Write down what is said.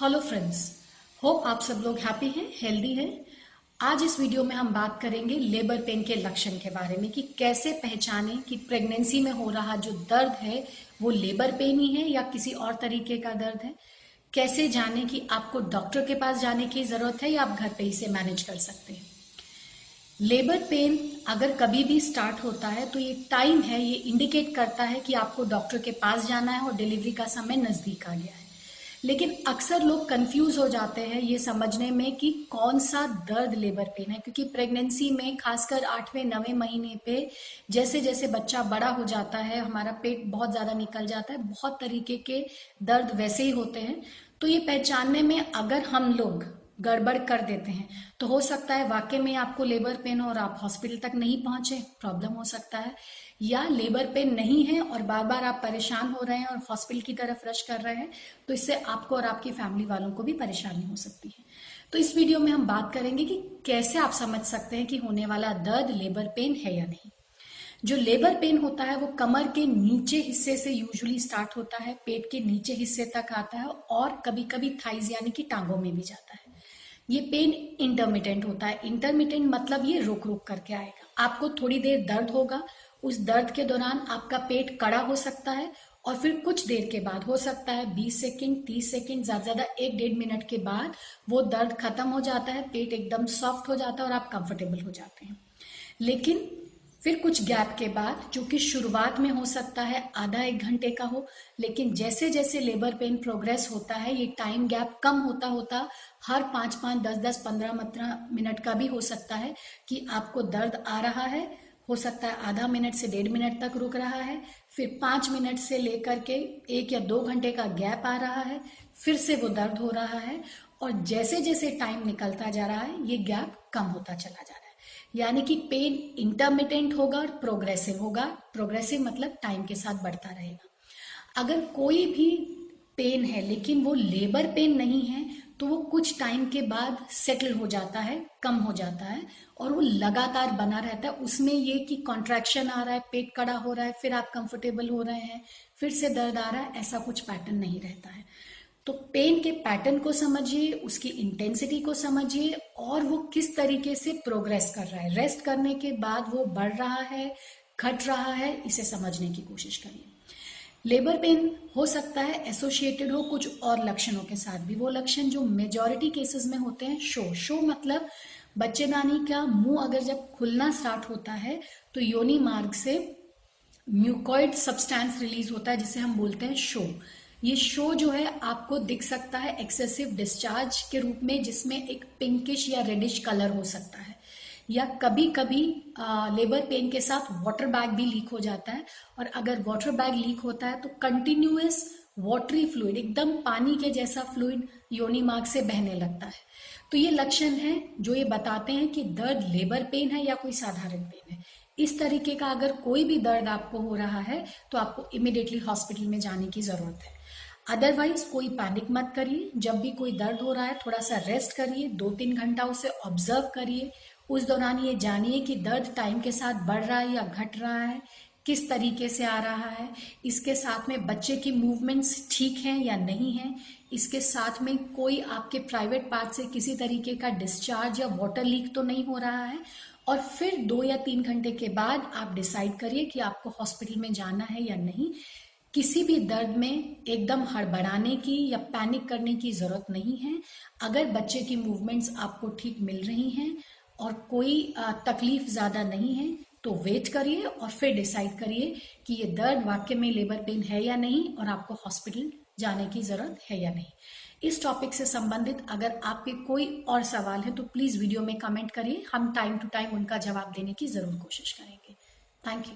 Hello friends hope आप सब लोग हैप्पी हैं हेल्दी हैं. आज इस वीडियो में हम बात करेंगे लेबर पेन के लक्षण के बारे में कि कैसे पहचाने कि प्रेगनेंसी में हो रहा जो दर्द है, वो लेबर पेन ही है या किसी और तरीके का दर्द है. कैसे जाने कि आपको डॉक्टर के पास जाने की ज़रूरत है या आप घर पे ही से मैनेज कर सकते हैं. लेबर पेन अगर कभी भी स्टार्ट होता है तो ये टाइम है, ये इंडिकेट करता है कि आपको डॉक्टर के पास जाना है और डिलीवरी का समय नज़दीक आ गया है. लेकिन अक्सर लोग कंफ्यूज हो जाते हैं ये समझने में कि कौन सा दर्द लेबर पेन है, क्योंकि प्रेगनेंसी में खासकर आठवें, नवें महीने पे जैसे जैसे बच्चा बड़ा हो जाता है, हमारा पेट बहुत ज़्यादा निकल जाता है, बहुत तरीके के दर्द वैसे ही होते हैं। तो ये पहचानने में अगर हम लोग गड़बड़ कर देते हैं। तो हो सकता है वाकई में आपको लेबर पेन और आप हॉस्पिटल तक नहीं पहुँचे, प्रॉब्लम हो सकता है। या लेबर पेन नहीं है और बार बार आप परेशान हो रहे हैं और हॉस्पिटल की तरफ़ रश कर रहे हैं तो इससे आपको और आपकी फैमिली वालों को भी परेशानी हो सकती है। तो इस वीडियो में हम बात करेंगे कि कैसे आप समझ सकते हैं कि होने वाला दर्द लेबर पेन है या नहीं। जो लेबर पेन होता है वो कमर के नीचे हिस्से से यूजुअली स्टार्ट होता है, पेट के नीचे हिस्से तक आता है और कभी कभी थाइज यानी कि टांगों में भी जाता है। ये पेन इंटरमीडियंट होता है। इंटरमीडियंट मतलब ये रुक रुक करके आएगा। आपको थोड़ी देर दर्द होगा। उस दर्द के दौरान आपका पेट कड़ा हो सकता है और फिर कुछ देर के बाद हो सकता है 20 सेकंड 30 सेकंड, ज़्यादा ज़्यादा एक डेढ़ मिनट के बाद वो दर्द खत्म हो जाता है, पेट एकदम सॉफ्ट हो जाता है और आप कंफर्टेबल हो जाते हैं। लेकिन फिर कुछ गैप के बाद, जो कि शुरुआत में हो सकता है, आधा एक घंटे का हो, लेकिन जैसे जैसे लेबर पेन प्रोग्रेस होता है, ये टाइम गैप कम होता होता हर पाँच पाँच दस दस पंद्रह पंद्रह मिनट का भी हो सकता है कि आपको दर्द आ रहा है, हो सकता है आधा मिनट से डेढ़ मिनट तक रुक रहा है, फिर पाँच मिनट से लेकर के एक या दो घंटे का गैप आ रहा है, फिर से वो दर्द हो रहा है, और जैसे जैसे टाइम निकलता जा रहा है, ये गैप कम होता चला जा रहा है। यानी कि पेन इंटरमीडियंट होगा और प्रोग्रेसिव होगा। प्रोग्रेसिव मतलब टाइम के साथ बढ़ता रहेगा। अगर कोई भी पेन है, लेकिन वो लेबर पेन नहीं है तो वो कुछ टाइम के बाद सेटल हो जाता है, कम हो जाता है और वो लगातार बना रहता है। उसमें ये कि कॉन्ट्रैक्शन आ रहा है, पेट कड़ा हो रहा है, फिर आप कंफर्टेबल हो रहे हैं, फिर से दर्द आ रहा है, ऐसा कुछ पैटर्न नहीं रहता है। तो पेन के पैटर्न को समझिए, उसकी इंटेंसिटी को समझिए और वो किस तरीके से प्रोग्रेस कर रहा है। रेस्ट करने के बाद वो बढ़ रहा है, घट रहा है, इसे समझने की कोशिश करिए। लेबर पेन हो सकता है एसोसिएटेड हो, कुछ और लक्षणों के साथ भी। वो लक्षण जो मेजोरिटी केसेस में होते हैं शो शो मतलब बच्चेदानी का मुँह अगर जब खुलना स्टार्ट होता है तो योनि मार्ग से म्यूकॉइड सब्सटेंस रिलीज़ होता है, जिसे हम बोलते हैं शो ये शो जो है आपको दिख सकता है एक्सेसिव डिस्चार्ज के रूप में, जिसमें एक पिंकिश या रेडिश कलर हो सकता है। या कभी कभी लेबर पेन के साथ वाटर बैग भी लीक हो जाता है। और अगर वाटर बैग लीक होता है तो कंटिन्यूस वाटरी फ्लूइड एकदम पानी के जैसा फ्लूइड योनी मार्ग से बहने लगता है। तो ये लक्षण है जो ये बताते हैं कि दर्द लेबर पेन है या कोई साधारण पेन है। इस तरीके का अगर कोई भी दर्द आपको हो रहा है तो आपको इमिडिएटली हॉस्पिटल में जाने की ज़रूरत है। अदरवाइज़ कोई पैनिक मत करिए। जब भी कोई दर्द हो रहा है, थोड़ा सा रेस्ट करिए। दो तीन घंटा उसे ऑब्ज़र्व करिए। उस दौरान ये जानिए कि दर्द टाइम के साथ बढ़ रहा है या घट रहा है, किस तरीके से आ रहा है। इसके साथ में बच्चे की मूवमेंट्स ठीक हैं या नहीं है। इसके साथ में कोई आपके प्राइवेट पार्ट से किसी तरीके का डिस्चार्ज या वाटर लीक तो नहीं हो रहा है। और फिर दो या तीन घंटे के बाद आप डिसाइड करिए कि आपको हॉस्पिटल में जाना है या नहीं। किसी भी दर्द में एकदम हड़बड़ाने की या पैनिक करने की ज़रूरत नहीं है। अगर बच्चे की मूवमेंट्स आपको ठीक मिल रही हैं और कोई तकलीफ़ ज़्यादा नहीं है तो वेट करिए और फिर डिसाइड करिए कि ये दर्द वाक्य में लेबर पेन है या नहीं और आपको हॉस्पिटल जाने की ज़रूरत है या नहीं। इस टॉपिक से संबंधित अगर आपके कोई और सवाल है तो प्लीज़ वीडियो में कमेंट करिए। हम टाइम टू टाइम उनका जवाब देने की ज़रूर कोशिश करेंगे। Thank you